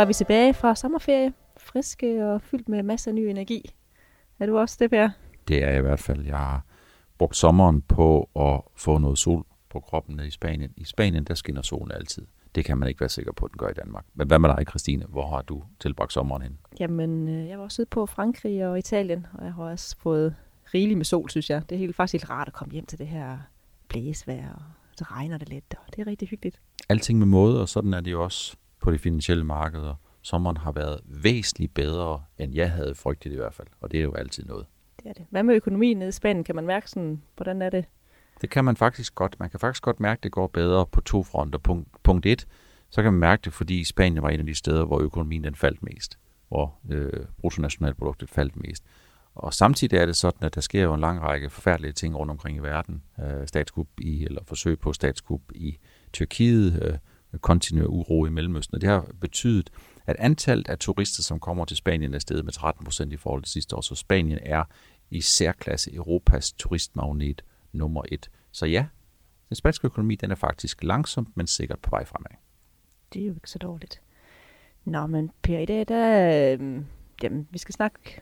er vi tilbage fra sommerferie, friske og fyldt med masser af ny energi. Er du også det, Per? Det er jeg i hvert fald. Jeg har brugt sommeren på at få noget sol på kroppen nede i Spanien. I Spanien, der skinner solen altid. Det kan man ikke være sikker på, at den gør i Danmark. Men hvad med dig, Christine? Hvor har du tilbragt sommeren hen? Jamen, øh, jeg var også ude på Frankrig og Italien, og jeg har også fået rigeligt med sol, synes jeg. Det er helt faktisk helt rart at komme hjem til det her blæsvejr, og så regner det lidt, og det er rigtig hyggeligt. Alting med måde, og sådan er det jo også på de finansielle markeder. Sommeren har været væsentligt bedre, end jeg havde frygtet i hvert fald, og det er jo altid noget. Det er det. Hvad med økonomien nede i Spanien? Kan man mærke sådan, hvordan er det? Det kan man faktisk godt. Man kan faktisk godt mærke, at det går bedre på to fronter. Punkt, punkt et, så kan man mærke det, fordi Spanien var en af de steder, hvor økonomien den faldt mest, hvor øh, bruttonationalproduktet faldt mest. Og samtidig er det sådan, at der sker jo en lang række forfærdelige ting rundt omkring i verden. Øh, statskup i, eller forsøg på statskup i Tyrkiet, øh, kontinuer uro i Mellemøsten. Og det har betydet, at antallet af turister, som kommer til Spanien, er steget med 13 procent i forhold til sidste år. Så Spanien er i særklasse Europas turistmagnet nummer et. Så ja, den spanske økonomi den er faktisk langsomt, men sikkert på vej fremad. Det er jo ikke så dårligt. Nå, men Per, i dag, der, øh, jamen, vi skal snakke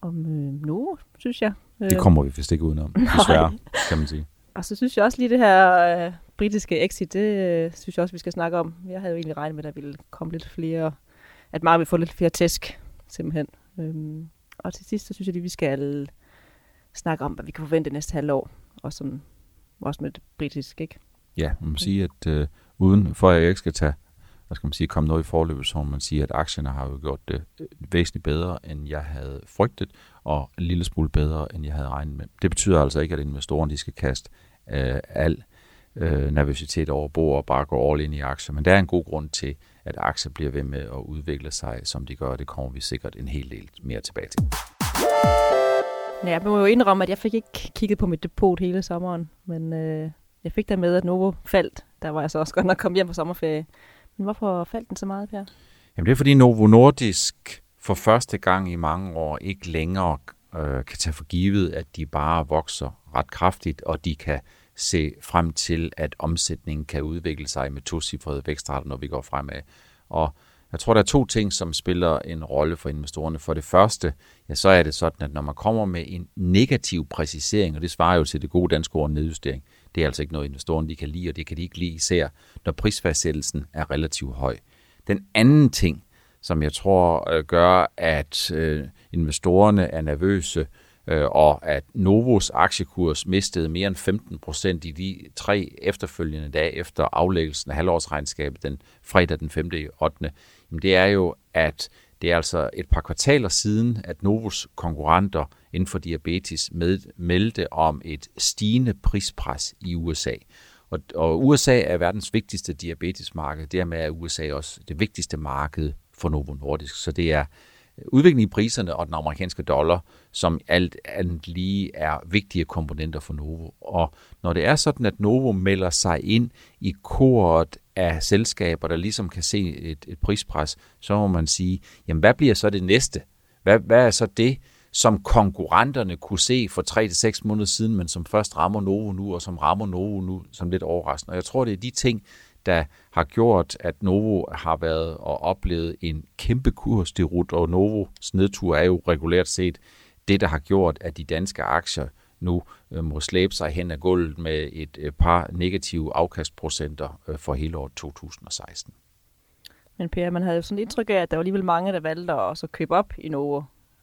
om øh, Novo, synes jeg. Det kommer vi vist ikke udenom, desværre, kan man sige. Og så synes jeg også lige det her øh, britiske exit, det øh, synes jeg også, vi skal snakke om. Jeg havde jo egentlig regnet med, at der ville komme lidt flere, at meget vil få lidt flere tæsk, simpelthen. Øhm, og til sidst, så synes jeg lige, vi skal snakke om, hvad vi kan forvente næste halvår, og sådan, også med det britiske, ikke? Ja, man må sige, at øh, uden for at jeg ikke skal tage, hvad skal man sige, komme noget i forløbet, så må man sige, at aktierne har jo gjort det øh, væsentligt bedre, end jeg havde frygtet, og en lille smule bedre, end jeg havde regnet med. Det betyder altså ikke, at investorerne de skal kaste øh, al øh, nervøsitet over bord og bare gå all ind i aktier, men der er en god grund til, at aktier bliver ved med at udvikle sig, som de gør. Det kommer vi sikkert en hel del mere tilbage til. Ja, jeg må jo indrømme, at jeg fik ikke kigget på mit depot hele sommeren, men øh, jeg fik der med, at Novo faldt. Der var jeg så også godt nok kommet hjem på sommerferie. Men hvorfor faldt den så meget, Per? Jamen det er fordi Novo Nordisk for første gang i mange år ikke længere øh, kan tage for givet, at de bare vokser ret kraftigt, og de kan se frem til, at omsætningen kan udvikle sig med tocifrede vækstrater, når vi går fremad. Og jeg tror, der er to ting, som spiller en rolle for investorerne. For det første, ja, så er det sådan, at når man kommer med en negativ præcisering, og det svarer jo til det gode danske ord nedjustering, det er altså ikke noget, investorerne de kan lide, og det kan de ikke lide især, når prisfastsættelsen er relativt høj. Den anden ting, som jeg tror øh, gør, at øh, investorerne er nervøse, øh, Øh, og at Novos aktiekurs mistede mere end 15 procent i de tre efterfølgende dage efter aflæggelsen af halvårsregnskabet den fredag den 5. 8. Jamen det er jo, at det er altså et par kvartaler siden, at Novos konkurrenter inden for diabetes med, meldte om et stigende prispres i USA. Og, og USA er verdens vigtigste diabetesmarked. Dermed er USA også det vigtigste marked for Novo Nordisk. Så det er udviklingen i priserne og den amerikanske dollar, som alt andet lige er vigtige komponenter for Novo. Og når det er sådan, at Novo melder sig ind i koret af selskaber, der ligesom kan se et, et prispres, så må man sige, jamen hvad bliver så det næste? Hvad, hvad er så det, som konkurrenterne kunne se for 3 til seks måneder siden, men som først rammer Novo nu, og som rammer Novo nu som lidt overraskende. Og jeg tror, det er de ting, der har gjort, at Novo har været og oplevet en kæmpe kursderut, og Novos nedtur er jo regulært set det, der har gjort, at de danske aktier nu øh, må slæbe sig hen ad gulvet med et øh, par negative afkastprocenter øh, for hele året 2016. Men Per, man havde jo sådan et indtryk af, at der var alligevel mange, der valgte at så købe op i Novo.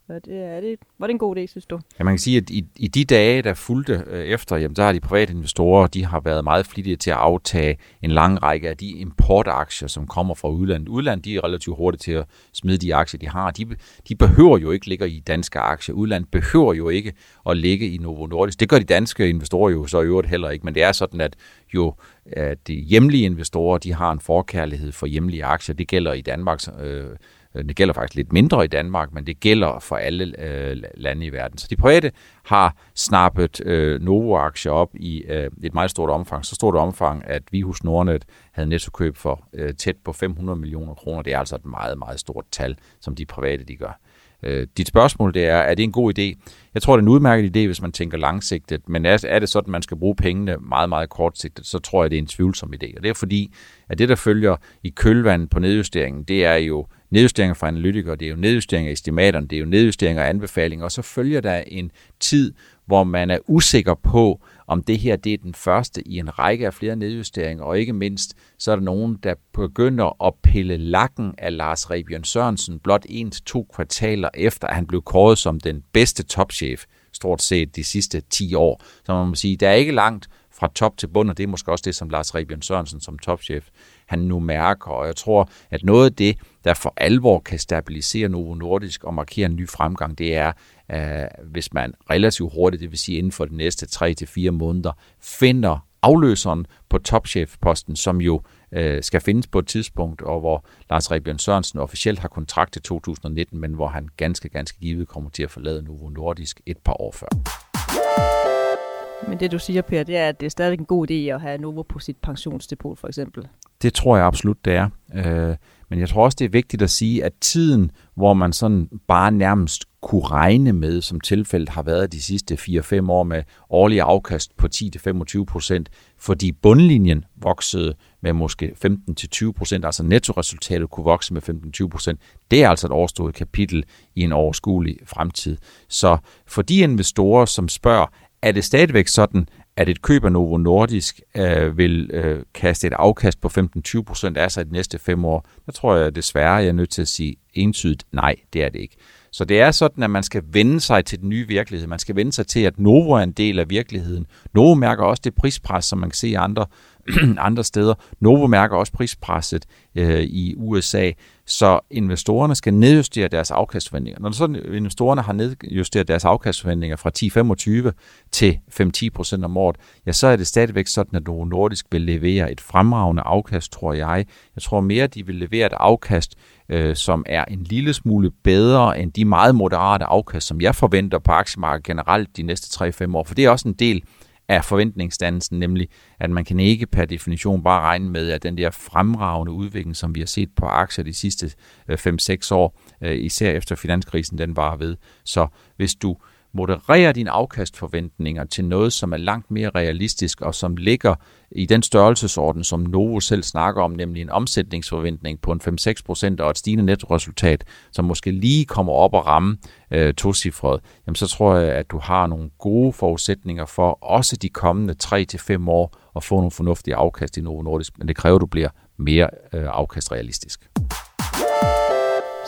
Og det, er det, var det en god idé, synes du? Ja, man kan sige, at i, i de dage, der fulgte øh, efter, jamen, der har de private investorer, de har været meget flittige til at aftage en lang række af de importaktier, som kommer fra udlandet. Udlandet, de er relativt hurtige til at smide de aktier, de har. De, de behøver jo ikke ligge i danske aktier. Udlandet behøver jo ikke at ligge i Novo Nordisk. Det gør de danske investorer jo så i øvrigt heller ikke, men det er sådan, at jo at de hjemlige investorer, de har en forkærlighed for hjemlige aktier. Det gælder i Danmark, Øh, Øh, det gælder faktisk lidt mindre i Danmark, men det gælder for alle øh, lande i verden. Så de private har snappet øh, Novo-aktier op i øh, et meget stort omfang. Så stort omfang, at vi hos Nordnet havde nettokøb for øh, tæt på 500 millioner kroner. Det er altså et meget, meget stort tal, som de private de gør. Øh, dit spørgsmål det er, er det en god idé? Jeg tror, det er en udmærket idé, hvis man tænker langsigtet, men er, er det sådan, at man skal bruge pengene meget, meget kortsigtet, så tror jeg, det er en tvivlsom idé. Og det er fordi, at det, der følger i kølvandet på nedjusteringen, det er jo nedjusteringer fra analytikere, det er jo nedjusteringer af estimaterne, det er jo nedjusteringer af anbefalinger, og så følger der en tid, hvor man er usikker på, om det her det er den første i en række af flere nedjusteringer, og ikke mindst, så er der nogen, der begynder at pille lakken af Lars Rebjørn Sørensen blot en til to kvartaler efter, at han blev kåret som den bedste topchef stort set de sidste 10 år. Så man må sige, der er ikke langt fra top til bund, og det er måske også det, som Lars Rebjørn Sørensen som topchef, han nu mærker. Og jeg tror, at noget af det, der for alvor kan stabilisere Novo Nordisk og markere en ny fremgang, det er, hvis man relativt hurtigt, det vil sige inden for de næste 3-4 måneder, finder afløseren på topchefposten, som jo uh, skal findes på et tidspunkt, og hvor Lars Rebjørn Sørensen officielt har kontrakt til 2019, men hvor han ganske, ganske givet kommer til at forlade Novo Nordisk et par år før. Men det du siger, Per, det er, at det er stadig en god idé at have Novo på sit pensionsdepot, for eksempel. Det tror jeg absolut, det er. Øh, men jeg tror også, det er vigtigt at sige, at tiden, hvor man sådan bare nærmest kunne regne med, som tilfældet har været de sidste 4-5 år med årlige afkast på 10-25 procent, fordi bundlinjen voksede med måske 15-20 procent, altså nettoresultatet kunne vokse med 15-20 procent, det er altså et overstået kapitel i en overskuelig fremtid. Så for de investorer, som spørger, er det stadigvæk sådan, at et køb af Novo Nordisk øh, vil øh, kaste et afkast på 15-20 procent af sig de næste fem år, der tror jeg desværre, jeg er nødt til at sige entydigt, nej, det er det ikke. Så det er sådan, at man skal vende sig til den nye virkelighed. Man skal vende sig til, at Novo er en del af virkeligheden. Novo mærker også det prispres, som man kan se i andre, andre steder. Novo mærker også prispresset øh, i USA. Så investorerne skal nedjustere deres afkastforventninger. Når så investorerne har nedjusteret deres afkastforventninger fra 10-25 til 5-10 procent om året, ja, så er det stadigvæk sådan, at Novo Nordisk vil levere et fremragende afkast, tror jeg. Jeg tror mere, de vil levere et afkast, øh, som er en lille smule bedre end de meget moderate afkast, som jeg forventer på aktiemarkedet generelt de næste 3-5 år. For det er også en del af forventningsdannelsen, nemlig at man kan ikke per definition bare regne med, at den der fremragende udvikling, som vi har set på aktier de sidste øh, 5-6 år, øh, især efter finanskrisen, den var ved. Så hvis du moderere dine afkastforventninger til noget, som er langt mere realistisk og som ligger i den størrelsesorden, som Novo selv snakker om, nemlig en omsætningsforventning på en 5-6% og et stigende nettoresultat, som måske lige kommer op og ramme øh, tocifret, jamen så tror jeg, at du har nogle gode forudsætninger for også de kommende 3-5 år at få nogle fornuftige afkast i Novo Nordisk, men det kræver, at du bliver mere øh, afkastrealistisk.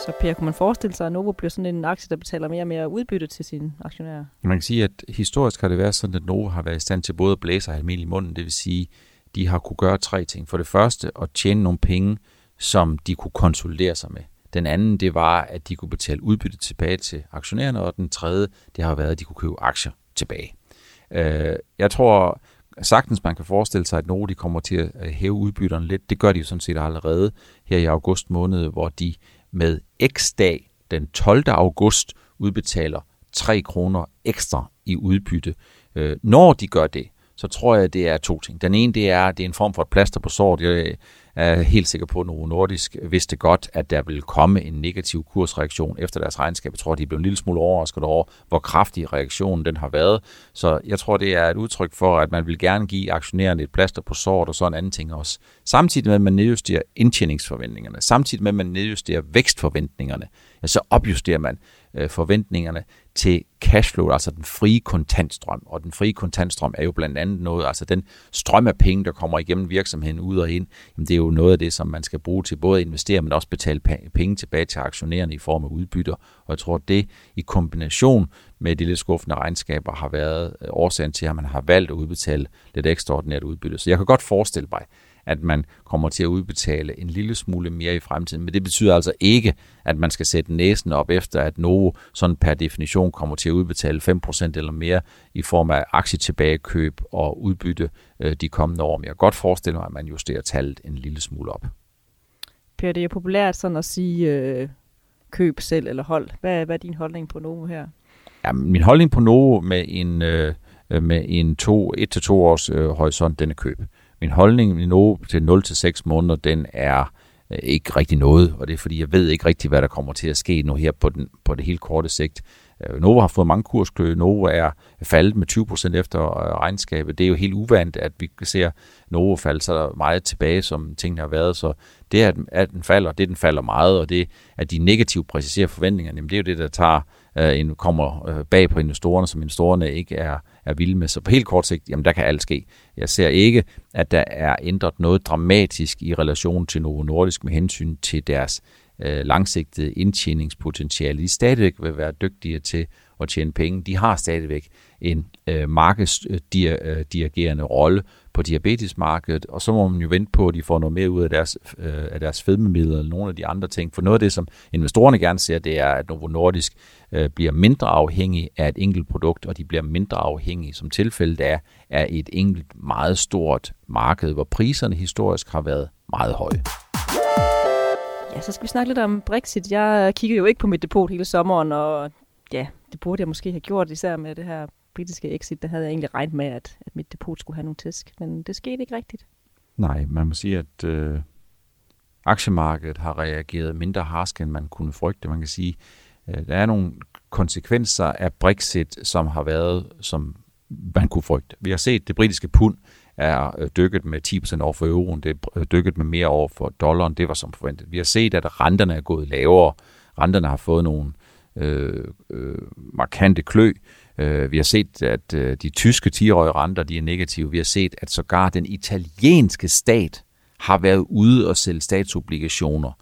Så Per, kunne man forestille sig, at Novo bliver sådan en aktie, der betaler mere og mere udbytte til sine aktionærer? Man kan sige, at historisk har det været sådan, at Novo har været i stand til både at blæse og have i munden. Det vil sige, de har kunne gøre tre ting. For det første, at tjene nogle penge, som de kunne konsolidere sig med. Den anden, det var, at de kunne betale udbytte tilbage til aktionærerne. Og den tredje, det har været, at de kunne købe aktier tilbage. Øh, jeg tror sagtens, man kan forestille sig, at Novo de kommer til at hæve udbytterne lidt. Det gør de jo sådan set allerede her i august måned, hvor de med X-dag den 12. august udbetaler 3 kroner ekstra i udbytte. Øh, når de gør det, så tror jeg, det er to ting. Den ene, det er, det er en form for et plaster på såret. Jeg øh, er helt sikker på, at Novo Nordisk vidste godt, at der vil komme en negativ kursreaktion efter deres regnskab. Jeg tror, de blev en lille smule overrasket over, hvor kraftig reaktionen den har været. Så jeg tror, det er et udtryk for, at man vil gerne give aktionærerne et plaster på såret og sådan en anden ting også. Samtidig med, at man nedjusterer indtjeningsforventningerne, samtidig med, at man nedjusterer vækstforventningerne, ja, så opjusterer man øh, forventningerne til cashflow, altså den frie kontantstrøm. Og den frie kontantstrøm er jo blandt andet noget, altså den strøm af penge, der kommer igennem virksomheden ud og ind, jamen det er jo noget af det, som man skal bruge til både at investere, men også betale penge tilbage til aktionærerne i form af udbytter. Og jeg tror, det i kombination med de lidt skuffende regnskaber har været øh, årsagen til, at man har valgt at udbetale lidt ekstraordinært udbytte. Så jeg kan godt forestille mig, at man kommer til at udbetale en lille smule mere i fremtiden. Men det betyder altså ikke, at man skal sætte næsen op efter, at Novo sådan per definition kommer til at udbetale 5% eller mere i form af aktietilbagekøb og udbytte øh, de kommende år. Men jeg kan godt forestille mig, at man justerer tallet en lille smule op. Per, det er populært sådan at sige øh, køb selv eller hold. Hvad, hvad er din holdning på Novo her? Ja, min holdning på Novo med en, øh, med en to, et til to års øh, horisont, den er køb. Min holdning nu til 0-6 måneder, den er øh, ikke rigtig noget, og det er fordi, jeg ved ikke rigtig, hvad der kommer til at ske nu her på, den, på det helt korte sigt. Øh, Novo har fået mange kurskø. Novo er faldet med 20% efter øh, regnskabet. Det er jo helt uvandt, at vi ser Novo falde så meget tilbage, som tingene har været. Så det, at den falder, det den falder meget, og det, at de negativt præciserer forventningerne, det er jo det, der tager, øh, kommer øh, bag på investorerne, som investorerne ikke er, er vilde med. Så på helt kort sigt, jamen der kan alt ske. Jeg ser ikke, at der er ændret noget dramatisk i relation til Novo Nordisk med hensyn til deres øh, langsigtede indtjeningspotentiale. De stadigvæk vil være dygtige til at tjene penge. De har stadigvæk en øh, markedsdirigerende øh, rolle på diabetesmarkedet, og så må man jo vente på, at de får noget mere ud af deres, øh, af deres fedmemidler eller nogle af de andre ting. For noget af det, som investorerne gerne ser, det er, at Novo Nordisk øh, bliver mindre afhængig af et enkelt produkt, og de bliver mindre afhængige, som tilfældet er, af et enkelt meget stort marked, hvor priserne historisk har været meget høje. Ja, så skal vi snakke lidt om Brexit. Jeg kiggede jo ikke på mit depot hele sommeren, og ja, det burde jeg måske have gjort, især med det her britiske exit. Der havde jeg egentlig regnet med, at, at mit depot skulle have nogle tæsk, men det skete ikke rigtigt. Nej, man må sige, at øh, aktiemarkedet har reageret mindre harsk, end man kunne frygte. Man kan sige, øh, der er nogle konsekvenser af Brexit, som har været, som man kunne frygte. Vi har set det britiske pund er øh, dykket med 10% over for euroen, det er øh, dykket med mere over for dollaren, det var som forventet. Vi har set, at renterne er gået lavere, renterne har fået nogle øh, øh, markante klø, øh, vi har set, at øh, de tyske 10-årige renter de er negative, vi har set, at sågar den italienske stat har været ude og sælge statsobligationer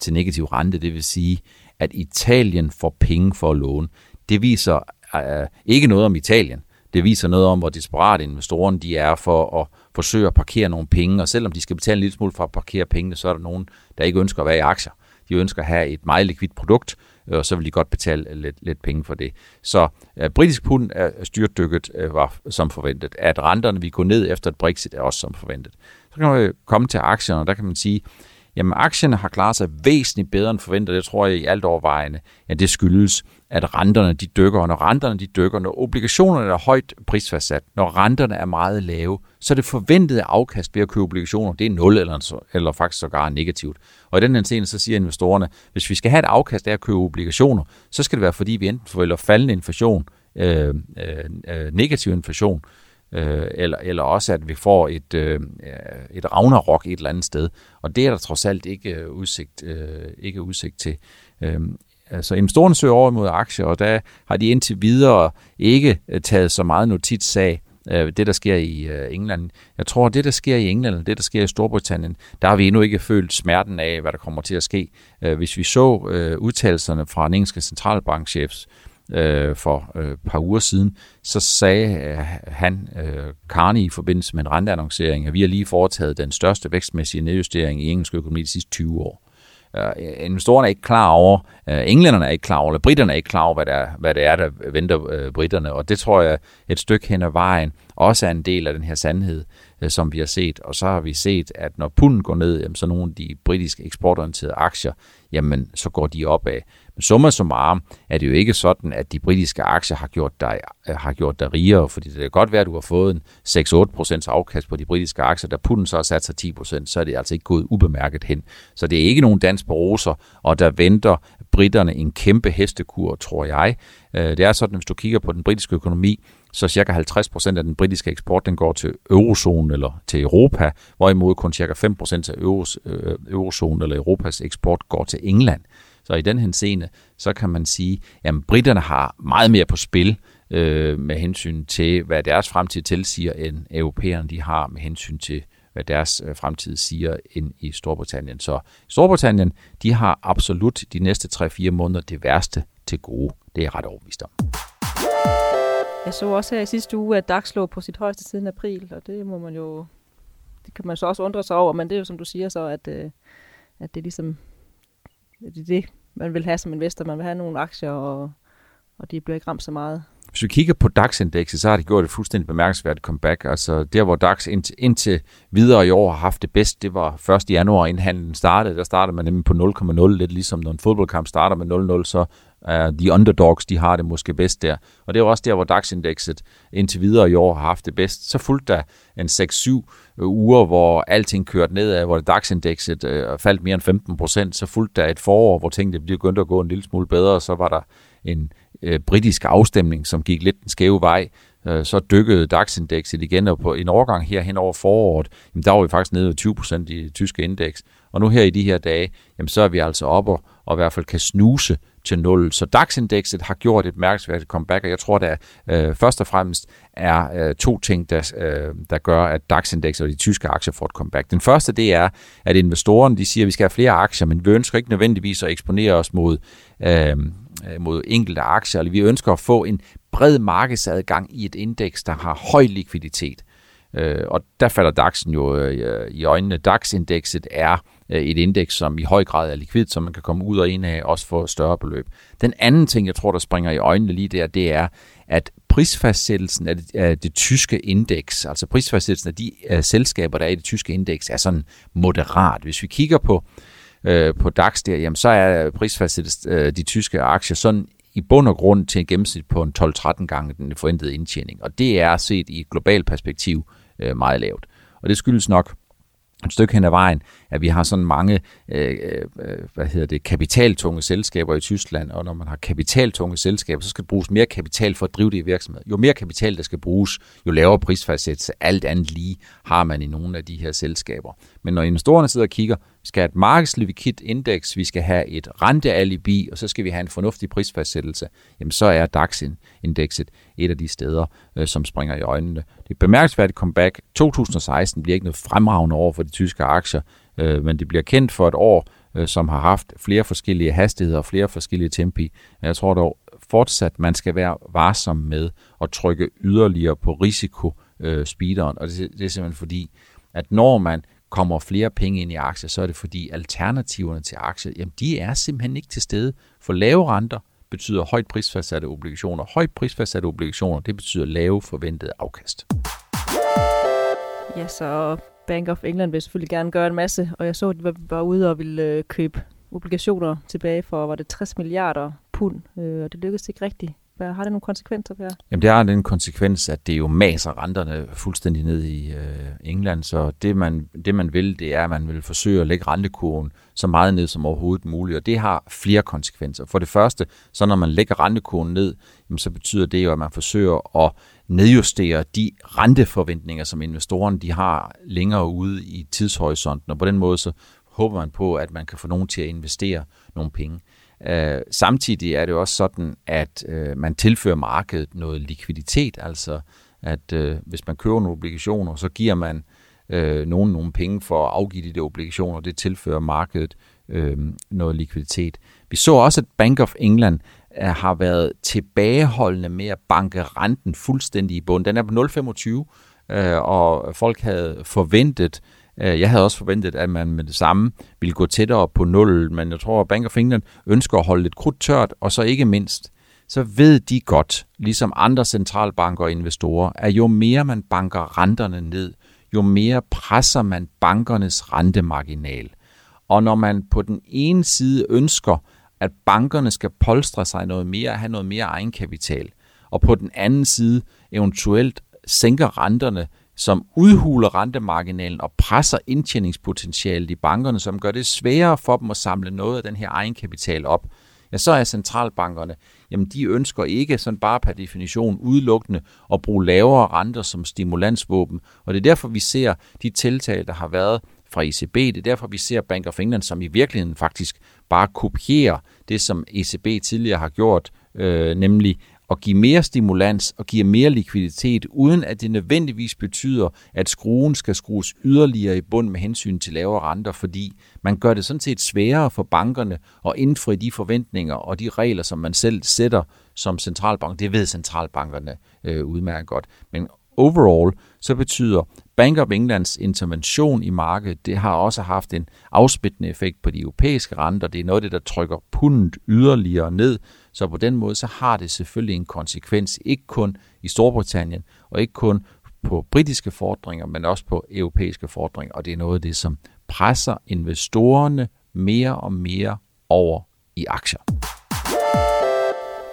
til negativ rente, det vil sige, at Italien får penge for at låne. Det viser øh, ikke noget om Italien, det viser noget om, hvor desperat investorerne de er for at forsøge at parkere nogle penge, og selvom de skal betale en lille smule for at parkere pengene, så er der nogen, der ikke ønsker at være i aktier. De ønsker at have et meget likvidt produkt, øh, og så vil de godt betale lidt, lidt penge for det. Så øh, britisk pund er styrtdykket øh, var som forventet. At renterne vil gå ned efter et Brexit er også som forventet. Så kan man komme til aktierne, og der kan man sige, Jamen aktierne har klaret sig væsentligt bedre end forventet. Det tror jeg i alt overvejende, at det skyldes, at renterne de dykker, og når renterne de dykker, når obligationerne er højt prisfastsat, når renterne er meget lave, så er det forventede afkast ved at købe obligationer, det er 0 eller, eller faktisk sågar negativt. Og i den her scene, så siger investorerne, hvis vi skal have et afkast af at købe obligationer, så skal det være, fordi vi enten forvælger faldende inflation, øh, øh, øh, negativ inflation, øh, eller, eller også at vi får et, øh, øh, et Ragnarok et eller andet sted. Og det er der trods alt ikke øh, udsigt, øh, ikke udsigt til. Øh, altså investorerne søger over mod aktier, og der har de indtil videre ikke øh, taget så meget notits af, øh, det, der sker i øh, England. Jeg tror, det, der sker i England, det, der sker i Storbritannien, der har vi endnu ikke følt smerten af, hvad der kommer til at ske. Hvis vi så udtalelserne fra den engelske centralbankchef for et par uger siden, så sagde han, Carney, i forbindelse med en renteannoncering, at vi har lige foretaget den største vækstmæssige nedjustering i engelsk økonomi de sidste 20 år. Uh, investorerne er ikke klar over, uh, englænderne er ikke klar over, eller britterne er ikke klar over, hvad det er, hvad det er der venter øh, uh, britterne. Og det tror jeg et stykke hen ad vejen også er en del af den her sandhed, uh, som vi har set. Og så har vi set, at når punden går ned, jamen, så nogle af de britiske eksportorienterede aktier, jamen så går de opad. Men summa summarum er det jo ikke sådan, at de britiske aktier har gjort dig, øh, har gjort dig rigere, fordi det kan godt være, at du har fået en 6-8% afkast på de britiske aktier, der putten så har sat sig 10%, så er det altså ikke gået ubemærket hen. Så det er ikke nogen dans på roser, og der venter britterne en kæmpe hestekur, tror jeg. Øh, det er sådan, at hvis du kigger på den britiske økonomi, så cirka 50% af den britiske eksport den går til eurozonen eller til Europa, hvorimod kun cirka 5% af euros, øh, eurozonen eller Europas eksport går til England. Så i den henseende, så kan man sige, at britterne har meget mere på spil øh, med hensyn til, hvad deres fremtid tilsiger, end europæerne de har med hensyn til, hvad deres øh, fremtid siger ind i Storbritannien. Så Storbritannien, de har absolut de næste 3-4 måneder det værste til gode. Det er jeg ret overbevist om. Jeg så også her i sidste uge, at DAX lå på sit højeste siden april, og det må man jo, det kan man så også undre sig over, men det er jo som du siger så, at, øh, at det er ligesom det er det, man vil have som investor. Man vil have nogle aktier, og, og de bliver ikke ramt så meget. Hvis vi kigger på DAX-indekset, så har det gjort et fuldstændig bemærkelsesværdigt comeback. Altså der, hvor DAX indtil, indtil videre i år har haft det bedst, det var 1. januar, inden handlen startede. Der startede man nemlig på 0,0, lidt ligesom når en fodboldkamp starter med 0-0, så Uh, the underdogs, de har det måske bedst der. Og det er også der, hvor DAX-indekset indtil videre i år har haft det bedst. Så fulgte der en 6-7 øh, uger, hvor alting kørte nedad, hvor DAX-indekset uh, øh, faldt mere end 15 procent. Så fulgte der et forår, hvor tingene begyndte at gå en lille smule bedre, og så var der en uh, britisk afstemning, som gik lidt den skæve vej, Uh, så dykkede DAX-indekset igen, og på en overgang her hen over foråret, jamen der var vi faktisk nede ved 20 procent i det tyske indeks. Og nu her i de her dage, jamen så er vi altså oppe og, og i hvert fald kan snuse til 0. Så DAX-indekset har gjort et mærkesværdigt comeback, og jeg tror, der øh, først og fremmest er øh, to ting, der, øh, der gør, at DAX-indekset og de tyske aktier får et comeback. Den første, det er, at investorerne de siger, at vi skal have flere aktier, men vi ønsker ikke nødvendigvis at eksponere os mod, øh, mod enkelte aktier, eller vi ønsker at få en bred markedsadgang i et indeks, der har høj likviditet. Øh, og der falder DAX'en jo øh, i øjnene. DAX-indekset er Øh, et indeks, som i høj grad er likvid, så man kan komme ud og ind af, også få større beløb. Den anden ting, jeg tror, der springer i øjnene lige der, det er, at prisfastsættelsen af det, af det tyske indeks, altså prisfastsættelsen af de uh, selskaber, der er i det tyske indeks, er sådan moderat. Hvis vi kigger på, øh, på DAX der, jamen, så er prisfastsættelsen øh, de tyske aktier sådan i bund og grund til en gennemsnit på en 12-13 gange den forventede indtjening. Og det er set i et globalt perspektiv øh, meget lavt. Og det skyldes nok et stykke hen ad vejen, at vi har sådan mange øh, øh, hvad hedder det, kapitaltunge selskaber i Tyskland, og når man har kapitaltunge selskaber, så skal der bruges mere kapital for at drive det i virksomhed. Jo mere kapital, der skal bruges, jo lavere prisfastsættelse, alt andet lige, har man i nogle af de her selskaber. Men når investorerne sidder og kigger, vi skal have et markedslikvidt indeks, vi skal have et rentealibi, og så skal vi have en fornuftig prisfastsættelse, jamen så er DAX-indekset et af de steder, øh, som springer i øjnene. Det er bemærkelsesværdigt comeback. 2016 bliver ikke noget fremragende år for de tyske aktier, øh, men det bliver kendt for et år, øh, som har haft flere forskellige hastigheder og flere forskellige tempi. Men jeg tror dog fortsat, man skal være varsom med at trykke yderligere på risiko øh, speederen og det, det er simpelthen fordi, at når man kommer flere penge ind i aktier, så er det fordi alternativerne til aktier, jamen de er simpelthen ikke til stede. For lave renter betyder højt prisfastsatte obligationer. Højt prisfastsatte obligationer, det betyder lave forventede afkast. Ja, så Bank of England vil selvfølgelig gerne gøre en masse, og jeg så, at de var ude og ville øh, købe obligationer tilbage for, var det 60 milliarder pund, øh, og det lykkedes ikke rigtigt. Hvad, har det nogle konsekvenser, Per? Jamen det har den konsekvens, at det jo maser renterne fuldstændig ned i øh, England, så det man, det man vil, det er, at man vil forsøge at lægge rentekurven så meget ned som overhovedet muligt, og det har flere konsekvenser. For det første, så når man lægger rentekurven ned, jamen, så betyder det jo, at man forsøger at nedjustere de renteforventninger, som investorerne de har længere ude i tidshorisonten, og på den måde så håber man på, at man kan få nogen til at investere nogle penge. Øh, samtidig er det også sådan, at øh, man tilfører markedet noget likviditet, altså at øh, hvis man køber nogle obligationer, så giver man øh, nogen nogle penge for at afgive de obligationer, det tilfører markedet øh, noget likviditet. Vi så også, at Bank of England har været tilbageholdende med at banke renten fuldstændig i bund. Den er på 0,25, øh, og folk havde forventet, Øh, jeg havde også forventet, at man med det samme ville gå tættere på 0, men jeg tror, at Bank of England ønsker at holde lidt krudt tørt, og så ikke mindst, så ved de godt, ligesom andre centralbanker og investorer, at jo mere man banker renterne ned, jo mere presser man bankernes rentemarginal. Og når man på den ene side ønsker, at bankerne skal polstre sig noget mere, have noget mere egenkapital, og på den anden side eventuelt sænker renterne, som udhuler rentemarginalen og presser indtjeningspotentialet i bankerne, som gør det sværere for dem at samle noget af den her egenkapital op, ja, så er centralbankerne, jamen de ønsker ikke sådan bare per definition udelukkende at bruge lavere renter som stimulansvåben. Og det er derfor, vi ser de tiltag, der har været fra ECB. Det er derfor, vi ser Bank of England, som i virkeligheden faktisk bare kopierer det, som ECB tidligere har gjort, øh, nemlig at give mere stimulans og give mere likviditet, uden at det nødvendigvis betyder, at skruen skal skrues yderligere i bund med hensyn til lavere renter, fordi man gør det sådan set sværere for bankerne at indfri de forventninger og de regler, som man selv sætter som centralbank. Det ved centralbankerne øh, udmærket godt. Men overall, så betyder Bank of Englands intervention i markedet, det har også haft en afsmittende effekt på de europæiske renter. Det er noget af det, der trykker pundet yderligere ned, så på den måde, så har det selvfølgelig en konsekvens, ikke kun i Storbritannien, og ikke kun på britiske fordringer, men også på europæiske fordringer, og det er noget af det, som presser investorerne mere og mere over i aktier.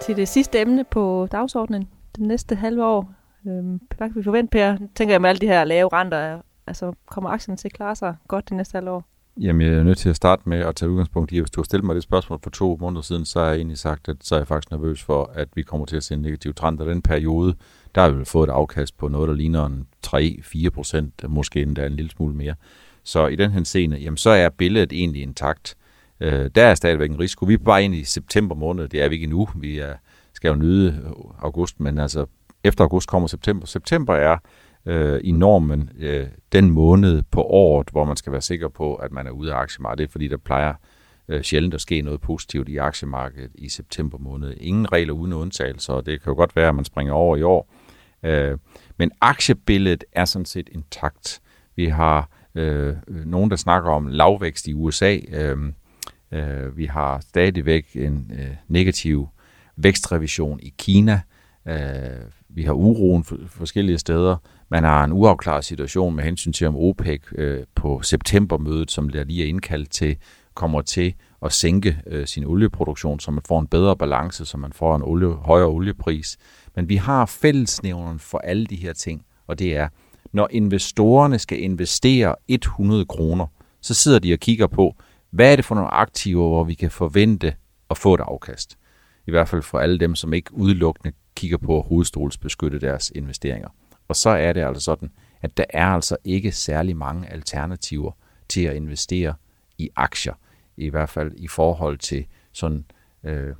til det sidste emne på dagsordenen det næste halve år. Øhm, hvad kan vi forvente, Per? Tænker jeg med alle de her lave renter, altså kommer aktien til at klare sig godt det næste halvår? Jamen, jeg er nødt til at starte med at tage udgangspunkt i, at hvis du har stillet mig det spørgsmål for to måneder siden, så har jeg egentlig sagt, at så er jeg faktisk nervøs for, at vi kommer til at se en negativ trend. Og den periode, der har vi fået et afkast på noget, der ligner en 3-4 procent, måske endda en lille smule mere. Så i den her scene, jamen så er billedet egentlig intakt. Øh, der er stadigvæk en risiko. Vi er bare ind i september måned, det er vi ikke endnu. Vi er, skal jo nyde august, men altså efter august kommer september. September er øh, i normen øh, den måned på året, hvor man skal være sikker på, at man er ude af aktiemarkedet, fordi der plejer øh, sjældent at ske noget positivt i aktiemarkedet i september måned. Ingen regler uden undtagelser, og det kan jo godt være, at man springer over i år. Øh, men aktiebilledet er sådan set intakt. Vi har øh, nogen, der snakker om lavvækst i USA. Øh, øh, vi har stadigvæk en øh, negativ vækstrevision i Kina. Øh, vi har uroen for, forskellige steder. Man har en uafklaret situation med hensyn til, om OPEC øh, på septembermødet, som der lige er indkaldt til, kommer til at sænke øh, sin olieproduktion, så man får en bedre balance, så man får en olie, højere oliepris. Men vi har fællesnævneren for alle de her ting, og det er, når investorerne skal investere 100 kroner, så sidder de og kigger på, hvad er det for nogle aktiver, hvor vi kan forvente at få et afkast. I hvert fald for alle dem, som ikke udelukkende kigger på hovedstolsbeskytte deres investeringer. Og så er det altså sådan, at der er altså ikke særlig mange alternativer til at investere i aktier, i hvert fald i forhold til sådan øh,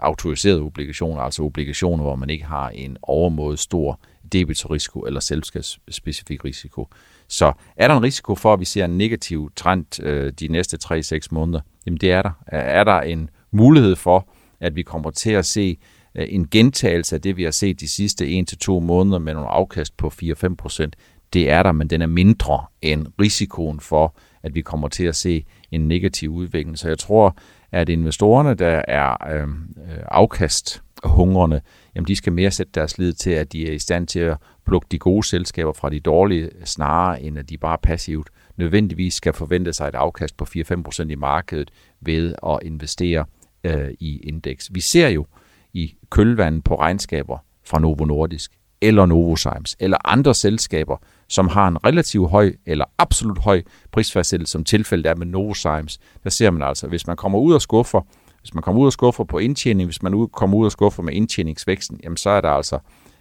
autoriserede obligationer, altså obligationer, hvor man ikke har en overmåde stor debitorrisiko eller selskabsspecifik risiko. Så er der en risiko for, at vi ser en negativ trend øh, de næste 3-6 måneder? Jamen det er der. Er der en mulighed for, at vi kommer til at se Øh, en gentagelse af det, vi har set de sidste 1-2 måneder med nogle afkast på 4-5 procent. Det er der, men den er mindre end risikoen for, at vi kommer til at se en negativ udvikling. Så jeg tror, at investorerne, der er øh, øh afkast hungrende, jamen de skal mere sætte deres lid til, at de er i stand til at plukke de gode selskaber fra de dårlige, snarere end at de bare passivt nødvendigvis skal forvente sig et afkast på 4-5% i markedet ved at investere øh, i indeks. Vi ser jo, øh, i kølvandet på regnskaber fra Novo Nordisk eller Novozymes eller andre selskaber, som har en relativt høj eller absolut høj prisfastsættelse, som tilfældet er med Novozymes. Der ser man altså, hvis man kommer ud og skuffer, hvis man kommer ud og skuffer på indtjening, hvis man kommer ud og skuffer med indtjeningsvæksten, jamen så er der altså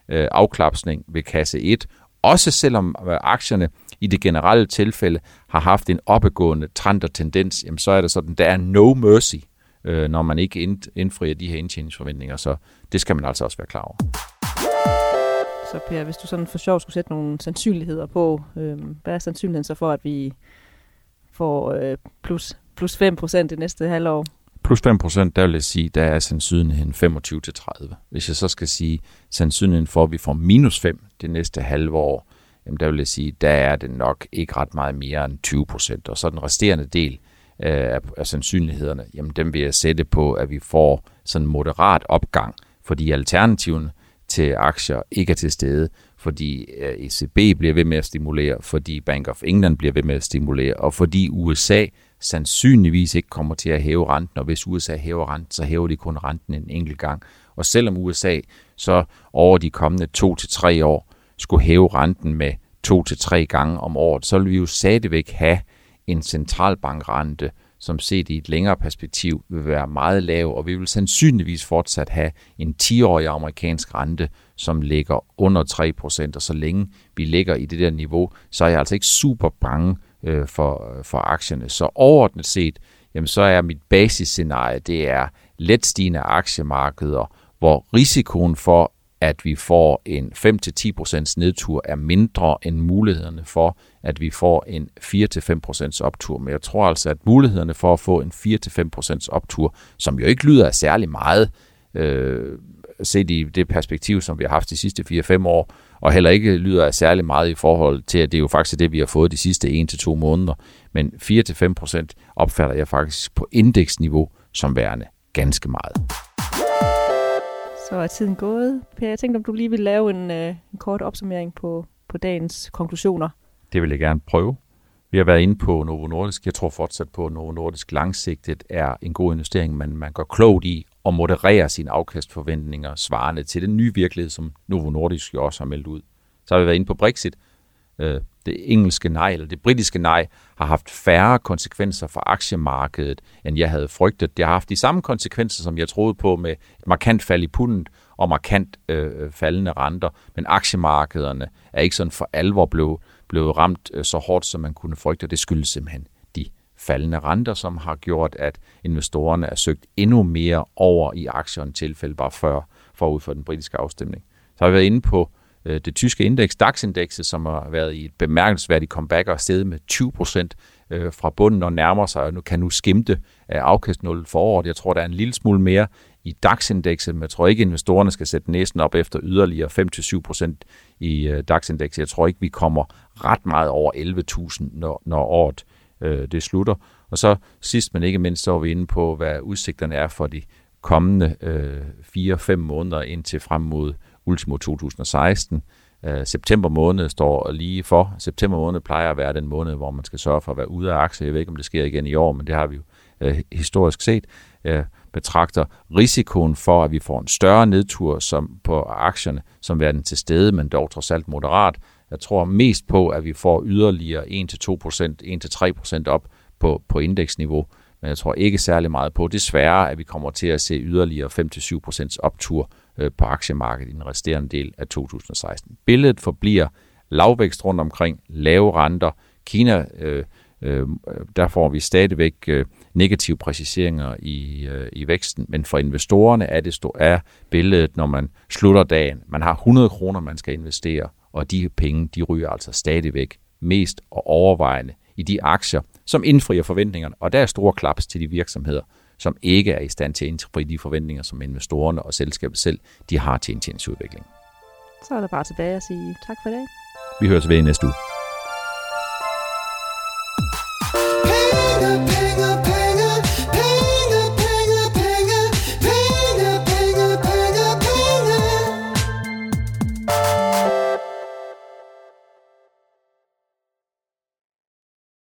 øh, afklapsning ved kasse 1, også selvom øh, aktierne i det generelle tilfælde har haft en opadgående trend og tendens, jamen så er det sådan, der er no mercy øh, når man ikke indfrier de her indtjeningsforventninger. Så det skal man altså også være klar over. Så Per, hvis du sådan for sjov skulle sætte nogle sandsynligheder på, øh, hvad er sandsynligheden så for, at vi får øh, plus, plus 5 procent det næste halvår? Plus 5 procent, der vil jeg sige, der er sandsynligheden 25-30. Hvis jeg så skal sige sandsynligheden for, at vi får minus 5 det næste halve år, jamen der vil jeg sige, der er det nok ikke ret meget mere end 20 procent. Og så den resterende del, Øh, af, af sandsynlighederne, jamen dem vil jeg sætte på, at vi får sådan moderat opgang, fordi alternativen til aktier ikke er til stede, fordi øh, ECB bliver ved med at stimulere, fordi Bank of England bliver ved med at stimulere, og fordi USA sandsynligvis ikke kommer til at hæve renten, og hvis USA hæver renten, så hæver de kun renten en enkelt gang. Og selvom USA så over de kommende to til tre år skulle hæve renten med to til tre gange om året, så vil vi jo stadigvæk have en centralbankrente, som set i et længere perspektiv vil være meget lav, og vi vil sandsynligvis fortsat have en 10-årig amerikansk rente, som ligger under 3%, og så længe vi ligger i det der niveau, så er jeg altså ikke super bange øh, for, øh, for aktierne. Så overordnet set, jamen så er mit basisscenarie, det er let stigende aktiemarkeder, hvor risikoen for, at vi får en 5-10% nedtur er mindre end mulighederne for, at vi får en 4-5% optur. Men jeg tror altså, at mulighederne for at få en 4-5% optur, som jo ikke lyder af særlig meget, øh, set i det perspektiv, som vi har haft de sidste 4-5 år, og heller ikke lyder af særlig meget i forhold til, at det er jo faktisk det, vi har fået de sidste 1-2 måneder. Men 4-5% opfatter jeg faktisk på indeksniveau som værende ganske meget. Så er tiden gået. Per, jeg tænkte, om du lige ville lave en, øh, en kort opsummering på, på dagens konklusioner. Det vil jeg gerne prøve. Vi har været inde på Novo Nordisk. Jeg tror fortsat på, at Novo Nordisk langsigtet er en god investering, men man går klogt i at moderere sine afkastforventninger svarende til den nye virkelighed, som Novo Nordisk jo også har meldt ud. Så har vi været inde på Brexit. Øh, det engelske nej, eller det britiske nej, har haft færre konsekvenser for aktiemarkedet, end jeg havde frygtet. Det har haft de samme konsekvenser, som jeg troede på, med et markant fald i pundet og markant øh, faldende renter. Men aktiemarkederne er ikke sådan for alvor blevet, blevet ramt øh, så hårdt, som man kunne frygte. Det skyldes simpelthen de faldende renter, som har gjort, at investorerne er søgt endnu mere over i aktierne tilfælde bare før, forud for den britiske afstemning. Så har vi været inde på øh, det tyske indeks, DAX-indekset, som har været i et bemærkelsesværdigt comeback og steget med 20 procent øh, fra bunden og nærmer sig, og nu kan nu skimte øh, afkast afkastnullet for året. Jeg tror, der er en lille smule mere i DAX-indekset, men jeg tror ikke, investorerne skal sætte næsen op efter yderligere 5-7 procent i øh, DAX-indekset. Jeg tror ikke, vi kommer ret meget over 11.000, når, når året øh, det slutter. Og så sidst, men ikke mindst, så er vi inde på, hvad udsigterne er for de kommende øh, 4-5 måneder indtil frem mod ultimo 2016. Øh, september måned står lige for. September måned plejer at være den måned, hvor man skal sørge for at være ude af aktier. Jeg ved ikke, om det sker igen i år, men det har vi jo øh, historisk set. Øh, betragter risikoen for, at vi får en større nedtur som på aktierne, som den til stede, men dog trods alt moderat. Jeg tror mest på, at vi får yderligere 1-2%, 1-3% op på, på indeksniveau, men jeg tror ikke særlig meget på, desværre, at vi kommer til at se yderligere 5-7% optur øh, Øh, på aktiemarkedet i den resterende del af 2016. Billedet forbliver lavvækst rundt omkring, lave renter. Kina, øh, øh, der får vi stadigvæk øh, negative præciseringer i, øh, i væksten, men for investorerne er det er billedet, når man slutter dagen. Man har 100 kroner, man skal investere, og de penge, de ryger altså stadigvæk mest og overvejende i de aktier, som indfrier forventningerne. Og der er store klaps til de virksomheder, som ikke er i stand til at indfri de forventninger, som investorerne og selskabet selv de har til indtjeningsudvikling. Så er der bare tilbage at sige tak for det. Vi høres ved i næste uge.